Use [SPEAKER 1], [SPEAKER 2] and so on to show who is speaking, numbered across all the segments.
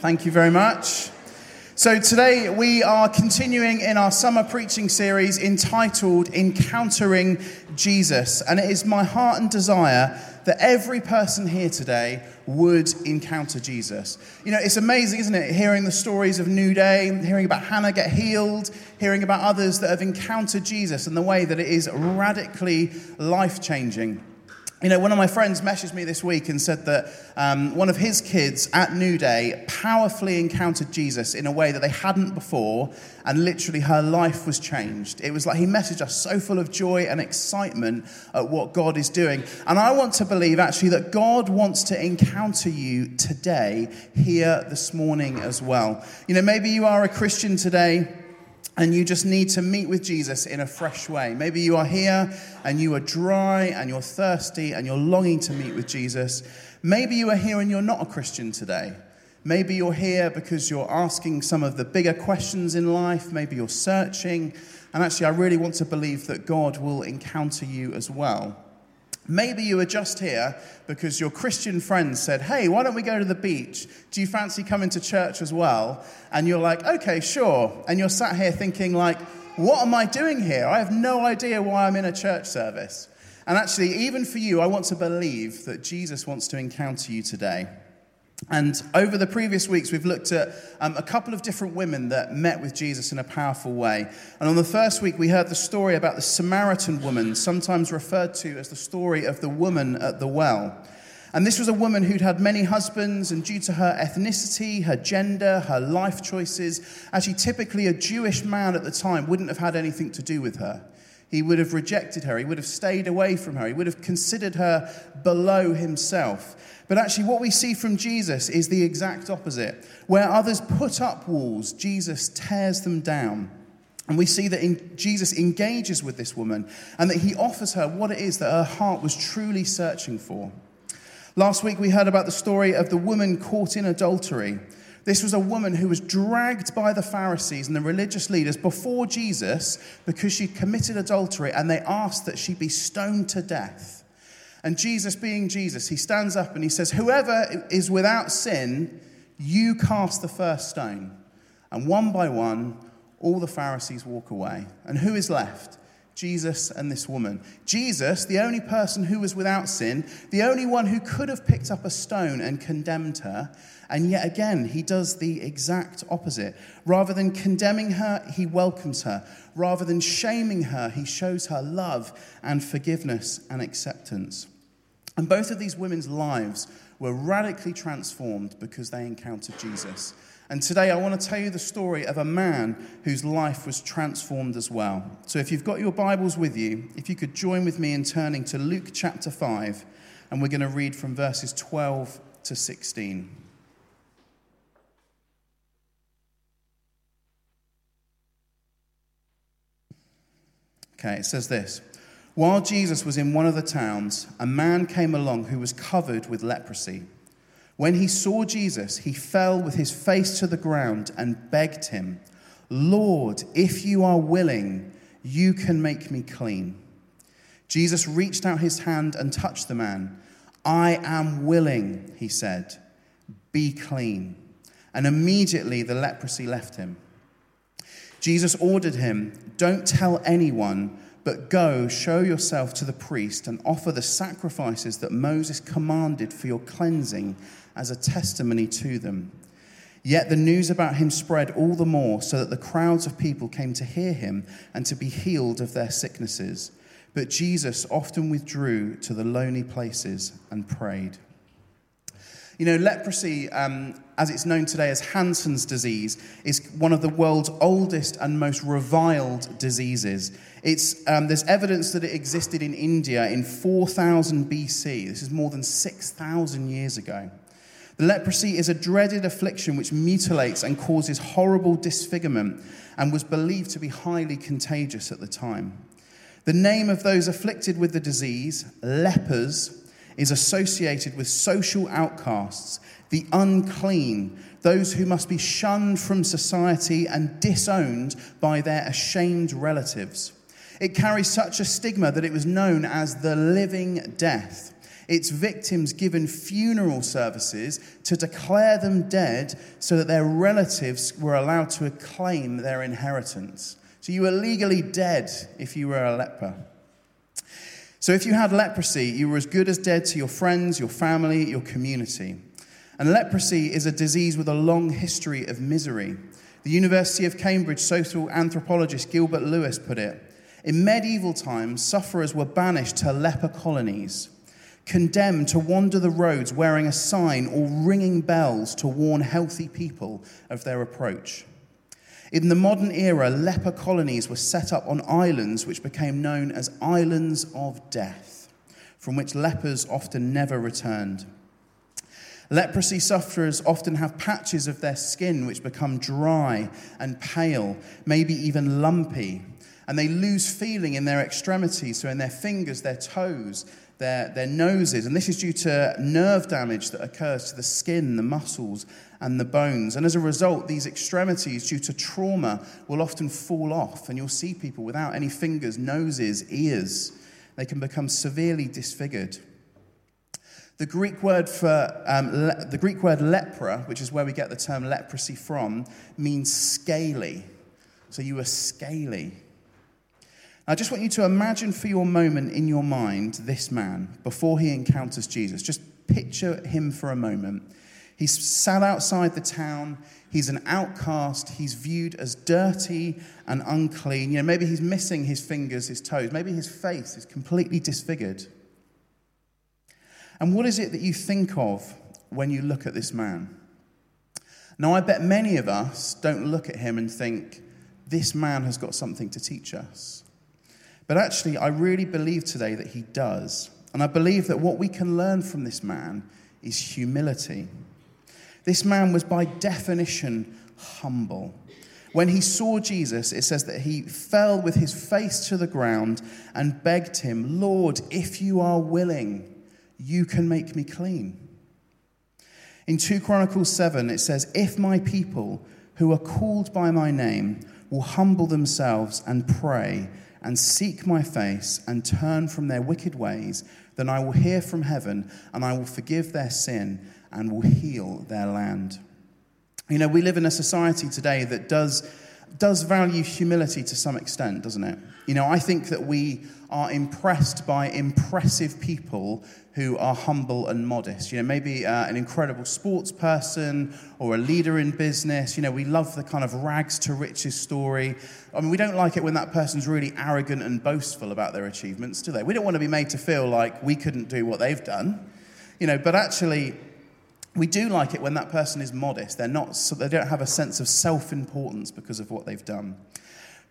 [SPEAKER 1] Thank you very much. So, today we are continuing in our summer preaching series entitled Encountering Jesus. And it is my heart and desire that every person here today would encounter Jesus. You know, it's amazing, isn't it? Hearing the stories of New Day, hearing about Hannah get healed, hearing about others that have encountered Jesus and the way that it is radically life changing. You know, one of my friends messaged me this week and said that um, one of his kids at New Day powerfully encountered Jesus in a way that they hadn't before, and literally her life was changed. It was like he messaged us so full of joy and excitement at what God is doing. And I want to believe actually that God wants to encounter you today, here this morning as well. You know, maybe you are a Christian today and you just need to meet with Jesus in a fresh way. Maybe you are here and you are dry and you're thirsty and you're longing to meet with Jesus. Maybe you are here and you're not a Christian today. Maybe you're here because you're asking some of the bigger questions in life. Maybe you're searching. And actually, I really want to believe that God will encounter you as well. Maybe you were just here because your Christian friends said, Hey, why don't we go to the beach? Do you fancy coming to church as well? And you're like, Okay, sure. And you're sat here thinking, like, what am I doing here? I have no idea why I'm in a church service. And actually, even for you, I want to believe that Jesus wants to encounter you today. And over the previous weeks, we've looked at um, a couple of different women that met with Jesus in a powerful way. And on the first week, we heard the story about the Samaritan woman, sometimes referred to as the story of the woman at the well. And this was a woman who'd had many husbands, and due to her ethnicity, her gender, her life choices, actually, typically a Jewish man at the time wouldn't have had anything to do with her. He would have rejected her. He would have stayed away from her. He would have considered her below himself. But actually, what we see from Jesus is the exact opposite. Where others put up walls, Jesus tears them down. And we see that in, Jesus engages with this woman and that he offers her what it is that her heart was truly searching for. Last week, we heard about the story of the woman caught in adultery. This was a woman who was dragged by the Pharisees and the religious leaders before Jesus because she committed adultery, and they asked that she be stoned to death. And Jesus, being Jesus, he stands up and he says, Whoever is without sin, you cast the first stone. And one by one, all the Pharisees walk away. And who is left? Jesus and this woman. Jesus, the only person who was without sin, the only one who could have picked up a stone and condemned her. And yet again, he does the exact opposite. Rather than condemning her, he welcomes her. Rather than shaming her, he shows her love and forgiveness and acceptance. And both of these women's lives were radically transformed because they encountered Jesus. And today I want to tell you the story of a man whose life was transformed as well. So if you've got your Bibles with you, if you could join with me in turning to Luke chapter 5, and we're going to read from verses 12 to 16. Okay, it says this. While Jesus was in one of the towns, a man came along who was covered with leprosy. When he saw Jesus, he fell with his face to the ground and begged him, Lord, if you are willing, you can make me clean. Jesus reached out his hand and touched the man. I am willing, he said, be clean. And immediately the leprosy left him. Jesus ordered him, Don't tell anyone but go, show yourself to the priest, and offer the sacrifices that Moses commanded for your cleansing as a testimony to them. Yet the news about him spread all the more, so that the crowds of people came to hear him and to be healed of their sicknesses. But Jesus often withdrew to the lonely places and prayed. You know, leprosy, um, as it's known today as Hansen's disease, is one of the world's oldest and most reviled diseases. It's, um, there's evidence that it existed in India in 4000 BC. This is more than 6,000 years ago. The leprosy is a dreaded affliction which mutilates and causes horrible disfigurement and was believed to be highly contagious at the time. The name of those afflicted with the disease, lepers, is associated with social outcasts, the unclean, those who must be shunned from society and disowned by their ashamed relatives. It carries such a stigma that it was known as the living death. its victims given funeral services to declare them dead so that their relatives were allowed to claim their inheritance. So you were legally dead if you were a leper. So if you had leprosy, you were as good as dead to your friends, your family, your community. And leprosy is a disease with a long history of misery. The University of Cambridge social anthropologist Gilbert Lewis put it In medieval times, sufferers were banished to leper colonies, condemned to wander the roads wearing a sign or ringing bells to warn healthy people of their approach. In the modern era, leper colonies were set up on islands which became known as islands of death, from which lepers often never returned. Leprosy sufferers often have patches of their skin which become dry and pale, maybe even lumpy, and they lose feeling in their extremities, so in their fingers, their toes, their, their noses. And this is due to nerve damage that occurs to the skin, the muscles, and the bones. And as a result, these extremities, due to trauma, will often fall off, and you'll see people without any fingers, noses, ears. They can become severely disfigured. The Greek word for um, le- the Greek word lepra, which is where we get the term leprosy from, means scaly. So you are scaly. I just want you to imagine for your moment in your mind this man before he encounters Jesus. Just picture him for a moment. He's sat outside the town. He's an outcast. He's viewed as dirty and unclean. You know, maybe he's missing his fingers, his toes. Maybe his face is completely disfigured. And what is it that you think of when you look at this man? Now, I bet many of us don't look at him and think, this man has got something to teach us. But actually, I really believe today that he does. And I believe that what we can learn from this man is humility. This man was, by definition, humble. When he saw Jesus, it says that he fell with his face to the ground and begged him, Lord, if you are willing, you can make me clean. In 2 Chronicles 7, it says, If my people who are called by my name will humble themselves and pray and seek my face and turn from their wicked ways, then I will hear from heaven and I will forgive their sin and will heal their land. You know, we live in a society today that does does value humility to some extent, doesn't it? You know, I think that we are impressed by impressive people who are humble and modest. You know, maybe uh, an incredible sports person or a leader in business. You know, we love the kind of rags to riches story. I mean, we don't like it when that person's really arrogant and boastful about their achievements, do they? We don't want to be made to feel like we couldn't do what they've done. You know, but actually, we do like it when that person is modest. They're not, they don't have a sense of self importance because of what they've done.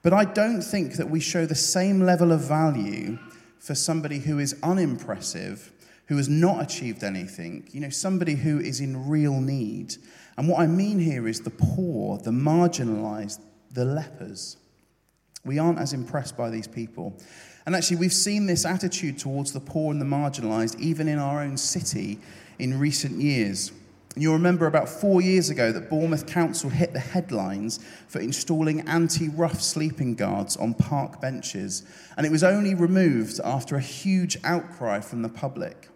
[SPEAKER 1] But I don't think that we show the same level of value for somebody who is unimpressive, who has not achieved anything, you know, somebody who is in real need. And what I mean here is the poor, the marginalized, the lepers. We aren't as impressed by these people. And actually, we've seen this attitude towards the poor and the marginalized even in our own city in recent years. You'll remember about four years ago that Bournemouth Council hit the headlines for installing anti rough sleeping guards on park benches, and it was only removed after a huge outcry from the public.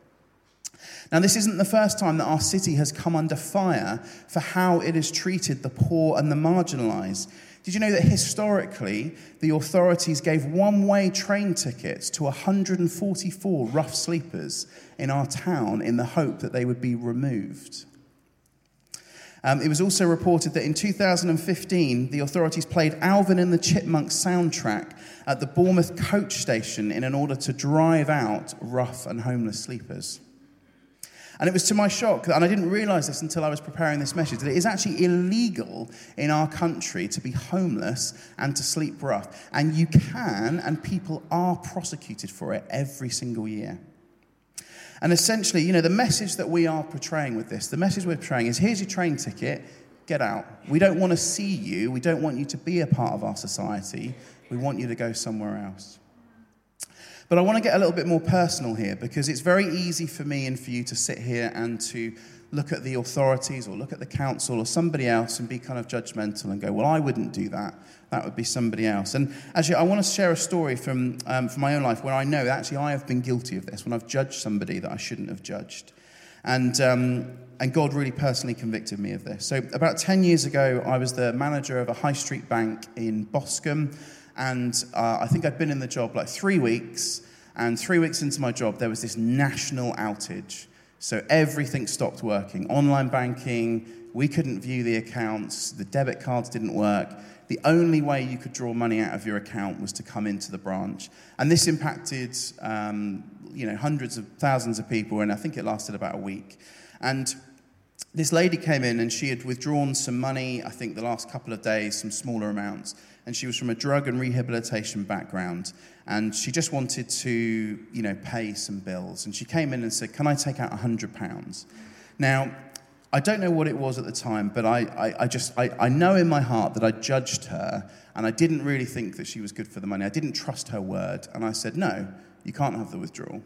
[SPEAKER 1] Now, this isn't the first time that our city has come under fire for how it has treated the poor and the marginalised. Did you know that historically the authorities gave one way train tickets to 144 rough sleepers in our town in the hope that they would be removed? Um, it was also reported that in 2015, the authorities played Alvin and the Chipmunks soundtrack at the Bournemouth coach station in an order to drive out rough and homeless sleepers. And it was to my shock, and I didn't realize this until I was preparing this message, that it is actually illegal in our country to be homeless and to sleep rough. And you can, and people are prosecuted for it every single year. And essentially, you know, the message that we are portraying with this, the message we're portraying is here's your train ticket, get out. We don't want to see you. We don't want you to be a part of our society. We want you to go somewhere else. But I want to get a little bit more personal here because it's very easy for me and for you to sit here and to look at the authorities or look at the council or somebody else and be kind of judgmental and go, well, I wouldn't do that. That would be somebody else. And actually, I want to share a story from, um, from my own life where I know actually I have been guilty of this when I've judged somebody that I shouldn't have judged. And, um, and God really personally convicted me of this. So, about 10 years ago, I was the manager of a high street bank in Boscombe. And uh, I think I'd been in the job like three weeks. And three weeks into my job, there was this national outage. So everything stopped working. Online banking, we couldn't view the accounts, the debit cards didn't work. The only way you could draw money out of your account was to come into the branch. And this impacted um, you know, hundreds of thousands of people, and I think it lasted about a week. And this lady came in and she had withdrawn some money, I think the last couple of days, some smaller amounts. And she was from a drug and rehabilitation background. And she just wanted to, you know, pay some bills. And she came in and said, Can I take out £100? Now, I don't know what it was at the time, but I, I, I just, I, I know in my heart that I judged her and I didn't really think that she was good for the money. I didn't trust her word. And I said, No, you can't have the withdrawal.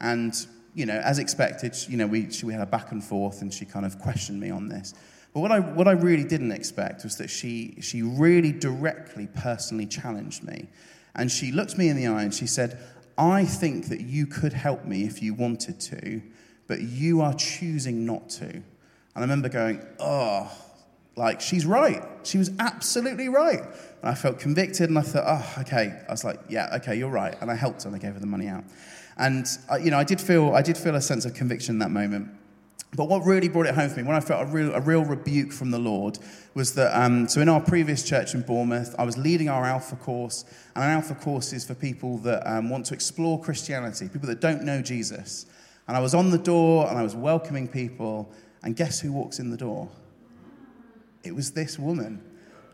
[SPEAKER 1] And you know, as expected, you know, we, she, we had a back and forth and she kind of questioned me on this. But what I, what I really didn't expect was that she, she really directly, personally challenged me. And she looked me in the eye and she said, I think that you could help me if you wanted to, but you are choosing not to. And I remember going, oh, like, she's right. She was absolutely right. And I felt convicted and I thought, oh, okay. I was like, yeah, okay, you're right. And I helped her and I gave her the money out. And, you know, I did, feel, I did feel a sense of conviction in that moment. But what really brought it home for me, when I felt a real, a real rebuke from the Lord, was that, um, so in our previous church in Bournemouth, I was leading our Alpha course, and an Alpha course is for people that um, want to explore Christianity, people that don't know Jesus. And I was on the door, and I was welcoming people, and guess who walks in the door? It was this woman.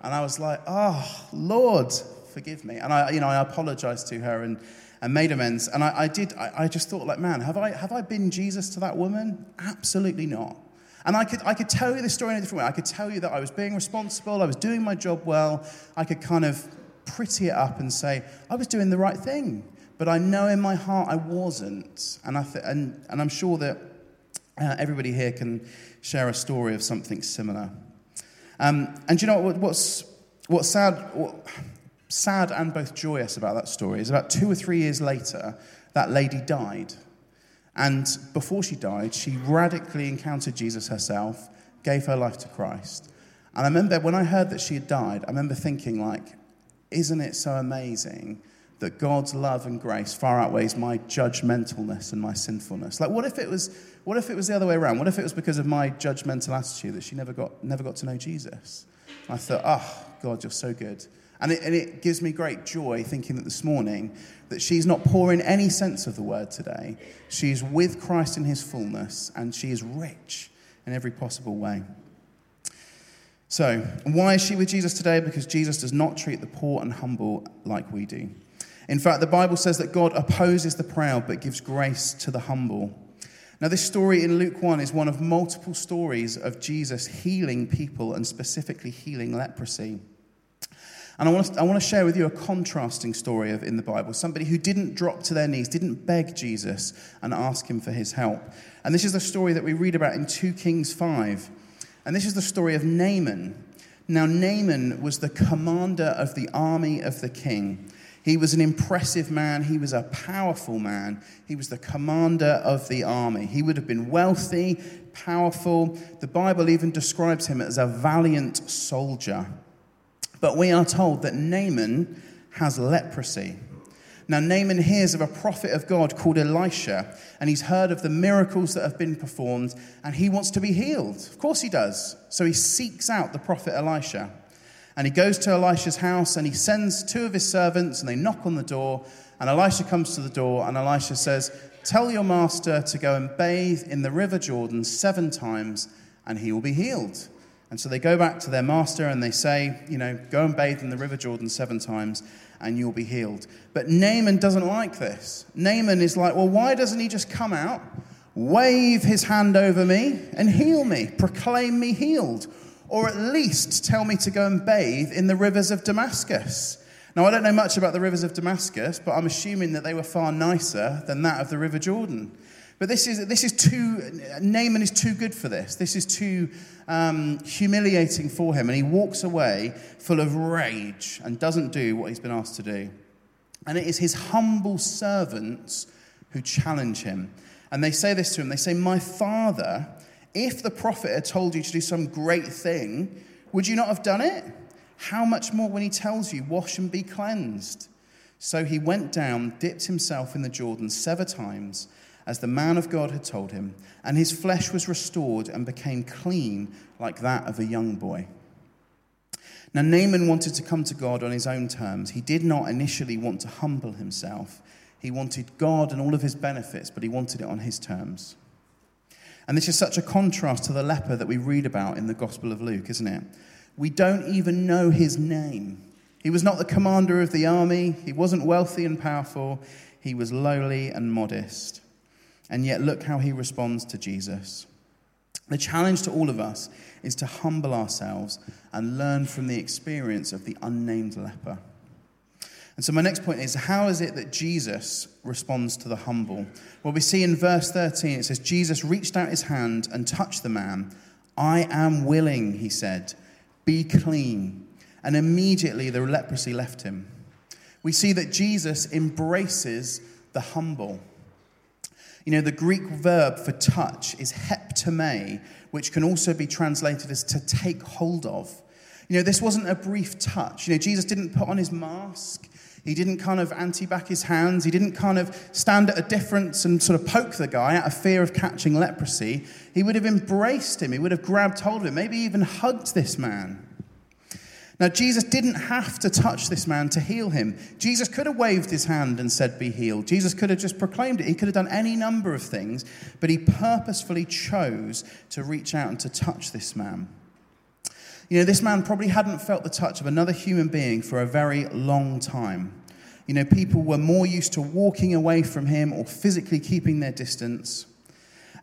[SPEAKER 1] And I was like, oh, Lord, forgive me. And I, you know, I apologized to her, and and made amends. And I, I did, I, I, just thought, like, man, have I, have I been Jesus to that woman? Absolutely not. And I could, I could tell you this story in a different way. I could tell you that I was being responsible, I was doing my job well. I could kind of pretty it up and say, I was doing the right thing. But I know in my heart I wasn't. And, I th- and, and I'm sure that uh, everybody here can share a story of something similar. Um, and you know what, what's, what's sad? What, sad and both joyous about that story is about two or three years later, that lady died. And before she died, she radically encountered Jesus herself, gave her life to Christ. And I remember when I heard that she had died, I remember thinking, like, isn't it so amazing that God's love and grace far outweighs my judgmentalness and my sinfulness? Like, what if it was, what if it was the other way around? What if it was because of my judgmental attitude that she never got, never got to know Jesus? I thought, oh, God, you're so good. And it, and it gives me great joy thinking that this morning that she's not poor in any sense of the word today. She's with Christ in his fullness and she is rich in every possible way. So, why is she with Jesus today? Because Jesus does not treat the poor and humble like we do. In fact, the Bible says that God opposes the proud but gives grace to the humble. Now, this story in Luke 1 is one of multiple stories of Jesus healing people and specifically healing leprosy. And I want, to, I want to share with you a contrasting story of, in the Bible somebody who didn't drop to their knees, didn't beg Jesus and ask him for his help. And this is the story that we read about in 2 Kings 5. And this is the story of Naaman. Now, Naaman was the commander of the army of the king. He was an impressive man. He was a powerful man. He was the commander of the army. He would have been wealthy, powerful. The Bible even describes him as a valiant soldier. But we are told that Naaman has leprosy. Now, Naaman hears of a prophet of God called Elisha, and he's heard of the miracles that have been performed, and he wants to be healed. Of course, he does. So he seeks out the prophet Elisha. And he goes to Elisha's house, and he sends two of his servants, and they knock on the door. And Elisha comes to the door, and Elisha says, Tell your master to go and bathe in the river Jordan seven times, and he will be healed. And so they go back to their master and they say, you know, go and bathe in the River Jordan seven times and you'll be healed. But Naaman doesn't like this. Naaman is like, well, why doesn't he just come out, wave his hand over me, and heal me, proclaim me healed? Or at least tell me to go and bathe in the rivers of Damascus. Now, I don't know much about the rivers of Damascus, but I'm assuming that they were far nicer than that of the River Jordan. But this is, this is too, Naaman is too good for this. This is too um, humiliating for him. And he walks away full of rage and doesn't do what he's been asked to do. And it is his humble servants who challenge him. And they say this to him they say, My father, if the prophet had told you to do some great thing, would you not have done it? How much more when he tells you, Wash and be cleansed? So he went down, dipped himself in the Jordan seven times, as the man of God had told him, and his flesh was restored and became clean like that of a young boy. Now, Naaman wanted to come to God on his own terms. He did not initially want to humble himself. He wanted God and all of his benefits, but he wanted it on his terms. And this is such a contrast to the leper that we read about in the Gospel of Luke, isn't it? We don't even know his name. He was not the commander of the army, he wasn't wealthy and powerful, he was lowly and modest. And yet, look how he responds to Jesus. The challenge to all of us is to humble ourselves and learn from the experience of the unnamed leper. And so, my next point is how is it that Jesus responds to the humble? Well, we see in verse 13 it says, Jesus reached out his hand and touched the man. I am willing, he said, be clean and immediately the leprosy left him. We see that Jesus embraces the humble. You know, the Greek verb for touch is haptomai, which can also be translated as to take hold of. You know, this wasn't a brief touch. You know, Jesus didn't put on his mask. He didn't kind of anti back his hands. He didn't kind of stand at a difference and sort of poke the guy out of fear of catching leprosy. He would have embraced him. He would have grabbed hold of him, maybe even hugged this man. Now, Jesus didn't have to touch this man to heal him. Jesus could have waved his hand and said, Be healed. Jesus could have just proclaimed it. He could have done any number of things, but he purposefully chose to reach out and to touch this man. You know, this man probably hadn't felt the touch of another human being for a very long time. You know, people were more used to walking away from him or physically keeping their distance.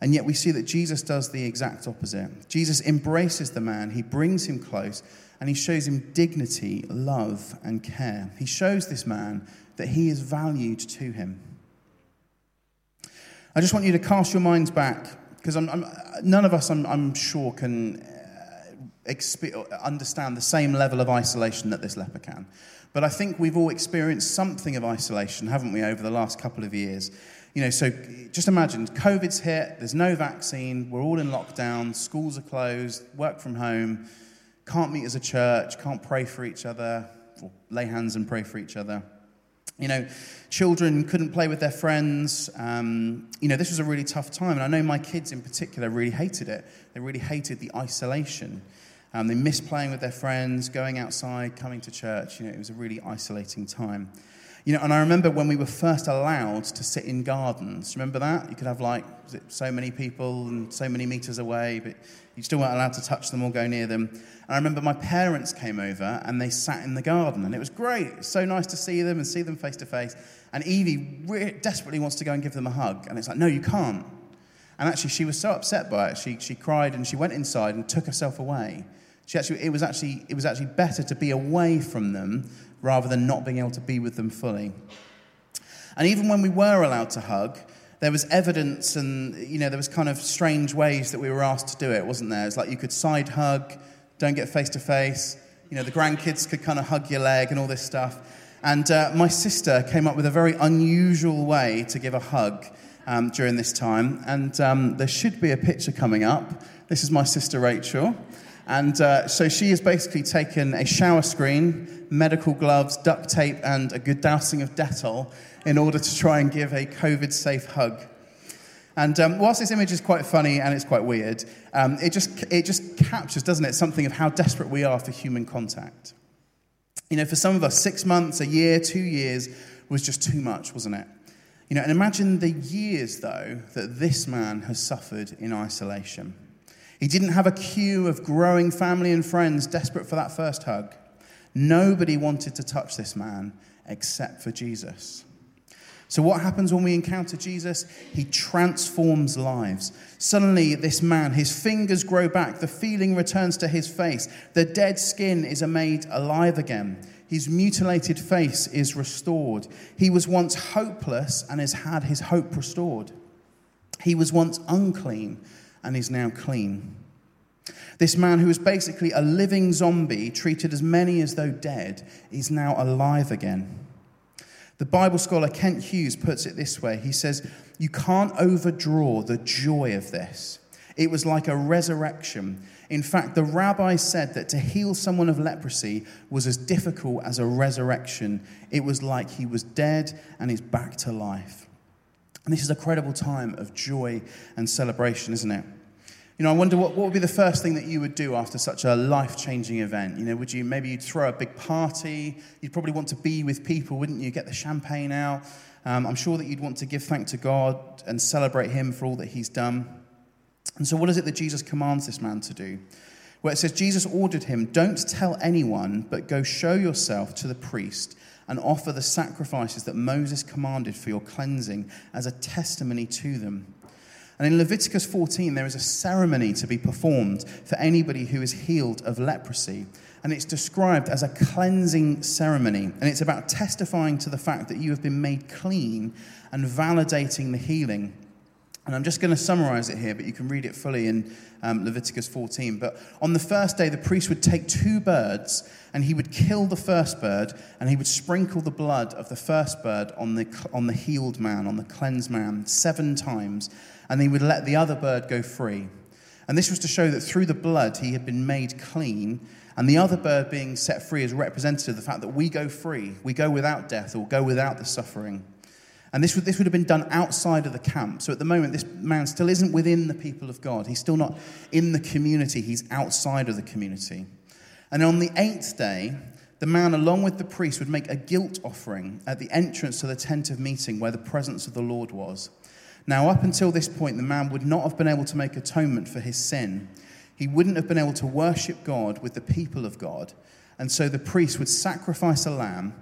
[SPEAKER 1] And yet we see that Jesus does the exact opposite. Jesus embraces the man, he brings him close and he shows him dignity, love, and care. He shows this man that he is valued to him. I just want you to cast your minds back, because none of us, I'm, I'm sure, can uh, exp- understand the same level of isolation that this leper can. But I think we've all experienced something of isolation, haven't we, over the last couple of years? You know, so just imagine COVID's hit, there's no vaccine, we're all in lockdown, schools are closed, work from home can't meet as a church, can't pray for each other, or lay hands and pray for each other. You know, children couldn't play with their friends. Um, you know, this was a really tough time. And I know my kids in particular really hated it. They really hated the isolation. Um, they missed playing with their friends, going outside, coming to church. You know, it was a really isolating time. You know, and I remember when we were first allowed to sit in gardens. Remember that? You could have like so many people and so many meters away, but you still weren't allowed to touch them or go near them. And I remember my parents came over and they sat in the garden, and it was great. It was so nice to see them and see them face to face. And Evie re- desperately wants to go and give them a hug, and it's like, no, you can't. And actually, she was so upset by it. She, she cried and she went inside and took herself away. She actually, it, was actually, it was actually better to be away from them rather than not being able to be with them fully. And even when we were allowed to hug, there was evidence and, you know, there was kind of strange ways that we were asked to do it, wasn't there? It's like you could side hug, don't get face to face. You know, the grandkids could kind of hug your leg and all this stuff. And uh, my sister came up with a very unusual way to give a hug um, during this time. And um, there should be a picture coming up. This is my sister Rachel. And uh, so she has basically taken a shower screen, medical gloves, duct tape, and a good dousing of Dettol in order to try and give a COVID safe hug. And um, whilst this image is quite funny and it's quite weird, um, it, just, it just captures, doesn't it, something of how desperate we are for human contact. You know, for some of us, six months, a year, two years was just too much, wasn't it? You know, and imagine the years, though, that this man has suffered in isolation. He didn't have a queue of growing family and friends desperate for that first hug. Nobody wanted to touch this man except for Jesus. So, what happens when we encounter Jesus? He transforms lives. Suddenly, this man, his fingers grow back, the feeling returns to his face, the dead skin is made alive again. His mutilated face is restored. He was once hopeless and has had his hope restored. He was once unclean and is now clean. This man, who was basically a living zombie, treated as many as though dead, is now alive again. The Bible scholar Kent Hughes puts it this way He says, You can't overdraw the joy of this. It was like a resurrection. In fact, the rabbi said that to heal someone of leprosy was as difficult as a resurrection. It was like he was dead and is back to life. And this is a credible time of joy and celebration, isn't it? You know, I wonder what, what would be the first thing that you would do after such a life changing event? You know, would you maybe you'd throw a big party? You'd probably want to be with people, wouldn't you? Get the champagne out. Um, I'm sure that you'd want to give thanks to God and celebrate Him for all that He's done. And so, what is it that Jesus commands this man to do? Where it says, Jesus ordered him, Don't tell anyone, but go show yourself to the priest and offer the sacrifices that Moses commanded for your cleansing as a testimony to them. And in Leviticus 14, there is a ceremony to be performed for anybody who is healed of leprosy. And it's described as a cleansing ceremony. And it's about testifying to the fact that you have been made clean and validating the healing. And I'm just going to summarize it here, but you can read it fully in um, Leviticus 14. But on the first day, the priest would take two birds and he would kill the first bird and he would sprinkle the blood of the first bird on the, on the healed man, on the cleansed man, seven times and he would let the other bird go free. And this was to show that through the blood he had been made clean, and the other bird being set free is representative of the fact that we go free, we go without death or go without the suffering. And this would, this would have been done outside of the camp. So at the moment, this man still isn't within the people of God. He's still not in the community, he's outside of the community. And on the eighth day, the man, along with the priest, would make a guilt offering at the entrance to the tent of meeting where the presence of the Lord was. Now, up until this point, the man would not have been able to make atonement for his sin. He wouldn't have been able to worship God with the people of God. And so the priest would sacrifice a lamb.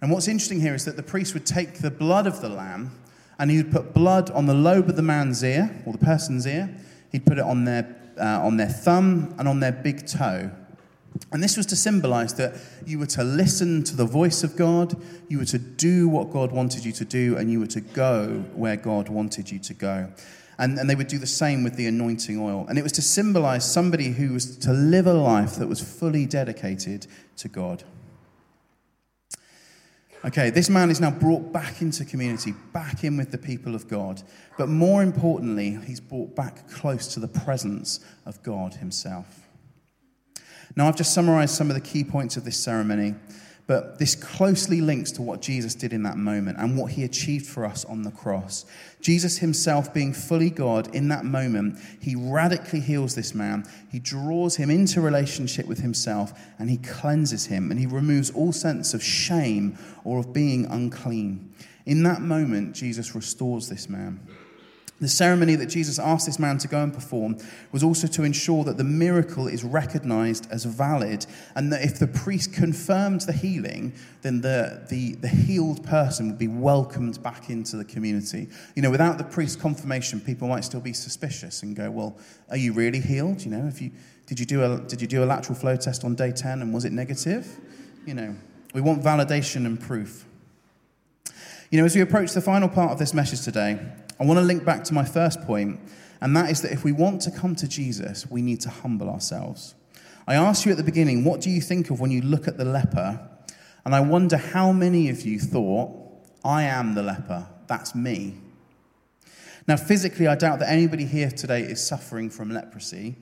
[SPEAKER 1] And what's interesting here is that the priest would take the blood of the lamb and he would put blood on the lobe of the man's ear or the person's ear. He'd put it on their, uh, on their thumb and on their big toe. And this was to symbolize that you were to listen to the voice of God, you were to do what God wanted you to do, and you were to go where God wanted you to go. And, and they would do the same with the anointing oil. And it was to symbolize somebody who was to live a life that was fully dedicated to God. Okay, this man is now brought back into community, back in with the people of God. But more importantly, he's brought back close to the presence of God himself. Now, I've just summarized some of the key points of this ceremony, but this closely links to what Jesus did in that moment and what he achieved for us on the cross. Jesus himself, being fully God in that moment, he radically heals this man. He draws him into relationship with himself and he cleanses him and he removes all sense of shame or of being unclean. In that moment, Jesus restores this man. The ceremony that Jesus asked this man to go and perform was also to ensure that the miracle is recognized as valid, and that if the priest confirmed the healing, then the, the, the healed person would be welcomed back into the community. You know, without the priest's confirmation, people might still be suspicious and go, Well, are you really healed? You know, if you, did, you do a, did you do a lateral flow test on day 10 and was it negative? You know, we want validation and proof. You know, as we approach the final part of this message today, I want to link back to my first point, and that is that if we want to come to Jesus, we need to humble ourselves. I asked you at the beginning, what do you think of when you look at the leper? And I wonder how many of you thought, I am the leper, that's me. Now, physically, I doubt that anybody here today is suffering from leprosy.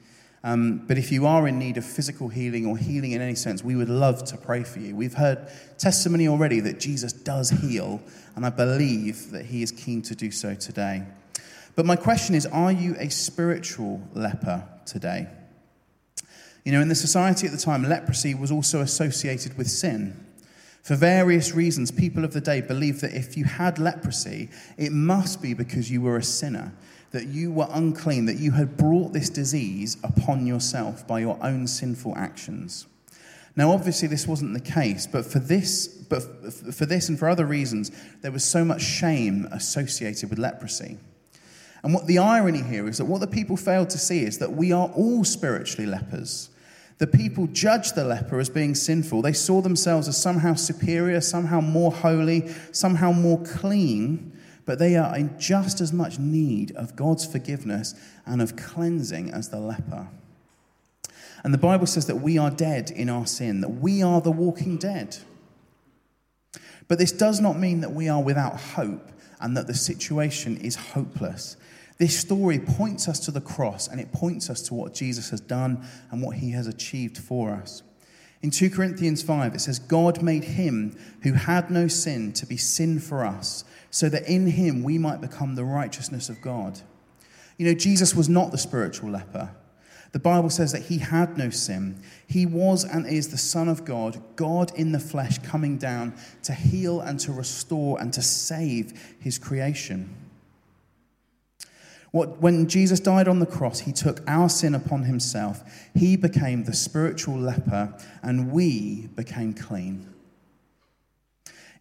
[SPEAKER 1] Um, but if you are in need of physical healing or healing in any sense, we would love to pray for you. We've heard testimony already that Jesus does heal, and I believe that he is keen to do so today. But my question is are you a spiritual leper today? You know, in the society at the time, leprosy was also associated with sin. For various reasons, people of the day believed that if you had leprosy, it must be because you were a sinner that you were unclean, that you had brought this disease upon yourself by your own sinful actions. Now, obviously, this wasn't the case, but for this, but for this and for other reasons, there was so much shame associated with leprosy. And what the irony here is that what the people failed to see is that we are all spiritually lepers. The people judged the leper as being sinful. They saw themselves as somehow superior, somehow more holy, somehow more clean but they are in just as much need of God's forgiveness and of cleansing as the leper. And the Bible says that we are dead in our sin, that we are the walking dead. But this does not mean that we are without hope and that the situation is hopeless. This story points us to the cross and it points us to what Jesus has done and what he has achieved for us. In 2 Corinthians 5, it says, God made him who had no sin to be sin for us, so that in him we might become the righteousness of God. You know, Jesus was not the spiritual leper. The Bible says that he had no sin. He was and is the Son of God, God in the flesh, coming down to heal and to restore and to save his creation. What, when Jesus died on the cross, he took our sin upon himself. He became the spiritual leper, and we became clean.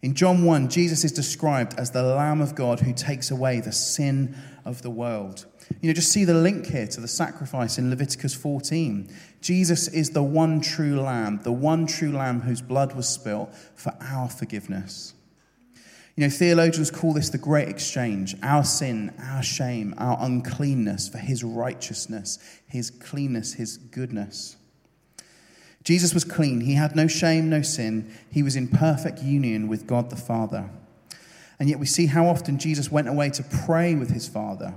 [SPEAKER 1] In John 1, Jesus is described as the Lamb of God who takes away the sin of the world. You know, just see the link here to the sacrifice in Leviticus 14. Jesus is the one true Lamb, the one true Lamb whose blood was spilt for our forgiveness. You know, theologians call this the great exchange our sin, our shame, our uncleanness for his righteousness, his cleanness, his goodness. Jesus was clean. He had no shame, no sin. He was in perfect union with God the Father. And yet we see how often Jesus went away to pray with his Father.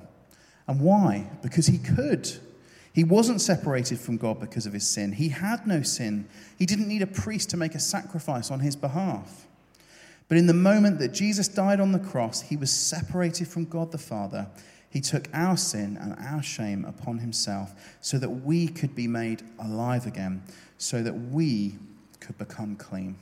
[SPEAKER 1] And why? Because he could. He wasn't separated from God because of his sin. He had no sin. He didn't need a priest to make a sacrifice on his behalf. But in the moment that Jesus died on the cross, he was separated from God the Father. He took our sin and our shame upon himself so that we could be made alive again, so that we could become clean.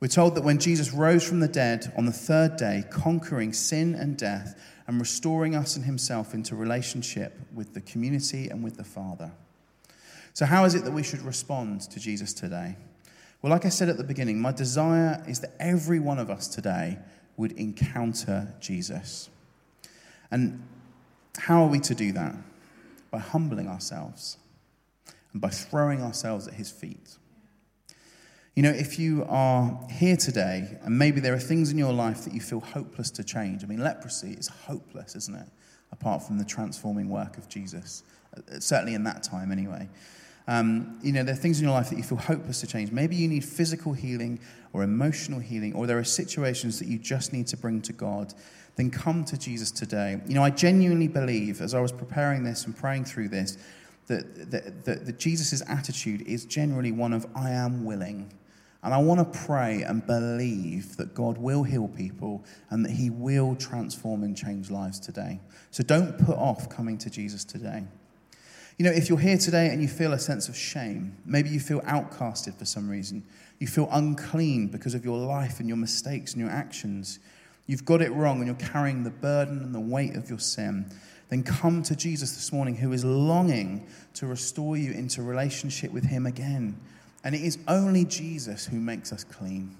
[SPEAKER 1] We're told that when Jesus rose from the dead on the third day, conquering sin and death and restoring us and himself into relationship with the community and with the Father. So, how is it that we should respond to Jesus today? Well, like I said at the beginning, my desire is that every one of us today would encounter Jesus. And how are we to do that? By humbling ourselves and by throwing ourselves at his feet. You know, if you are here today and maybe there are things in your life that you feel hopeless to change, I mean, leprosy is hopeless, isn't it? Apart from the transforming work of Jesus, certainly in that time anyway. Um, you know, there are things in your life that you feel hopeless to change. Maybe you need physical healing or emotional healing, or there are situations that you just need to bring to God. Then come to Jesus today. You know, I genuinely believe, as I was preparing this and praying through this, that, that, that, that Jesus' attitude is generally one of, I am willing. And I want to pray and believe that God will heal people and that He will transform and change lives today. So don't put off coming to Jesus today. You know, if you're here today and you feel a sense of shame, maybe you feel outcasted for some reason, you feel unclean because of your life and your mistakes and your actions, you've got it wrong and you're carrying the burden and the weight of your sin, then come to Jesus this morning who is longing to restore you into relationship with Him again. And it is only Jesus who makes us clean.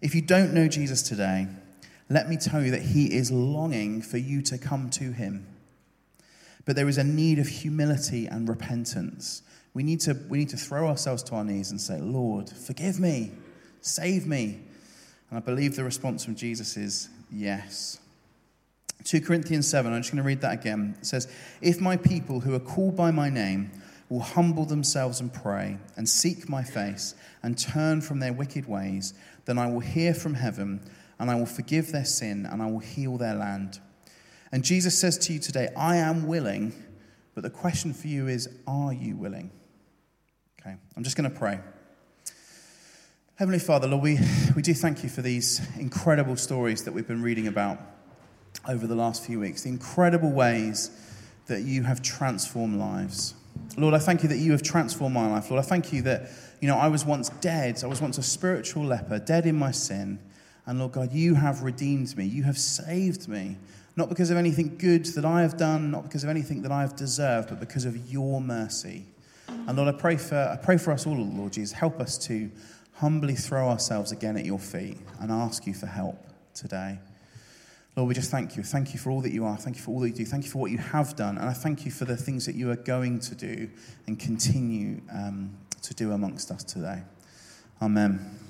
[SPEAKER 1] If you don't know Jesus today, let me tell you that He is longing for you to come to Him. But there is a need of humility and repentance. We need, to, we need to throw ourselves to our knees and say, Lord, forgive me, save me. And I believe the response from Jesus is yes. 2 Corinthians 7, I'm just going to read that again. It says, If my people who are called by my name will humble themselves and pray and seek my face and turn from their wicked ways, then I will hear from heaven and I will forgive their sin and I will heal their land. And Jesus says to you today, I am willing, but the question for you is, are you willing? Okay, I'm just going to pray. Heavenly Father, Lord, we, we do thank you for these incredible stories that we've been reading about over the last few weeks, the incredible ways that you have transformed lives. Lord, I thank you that you have transformed my life. Lord, I thank you that, you know, I was once dead. I was once a spiritual leper, dead in my sin. And Lord God, you have redeemed me. You have saved me not because of anything good that I have done, not because of anything that I have deserved, but because of your mercy. And Lord, I pray for, I pray for us all, Lord Jesus. Help us to humbly throw ourselves again at your feet and ask you for help today. Lord, we just thank you. Thank you for all that you are. Thank you for all that you do. Thank you for what you have done. And I thank you for the things that you are going to do and continue um, to do amongst us today. Amen.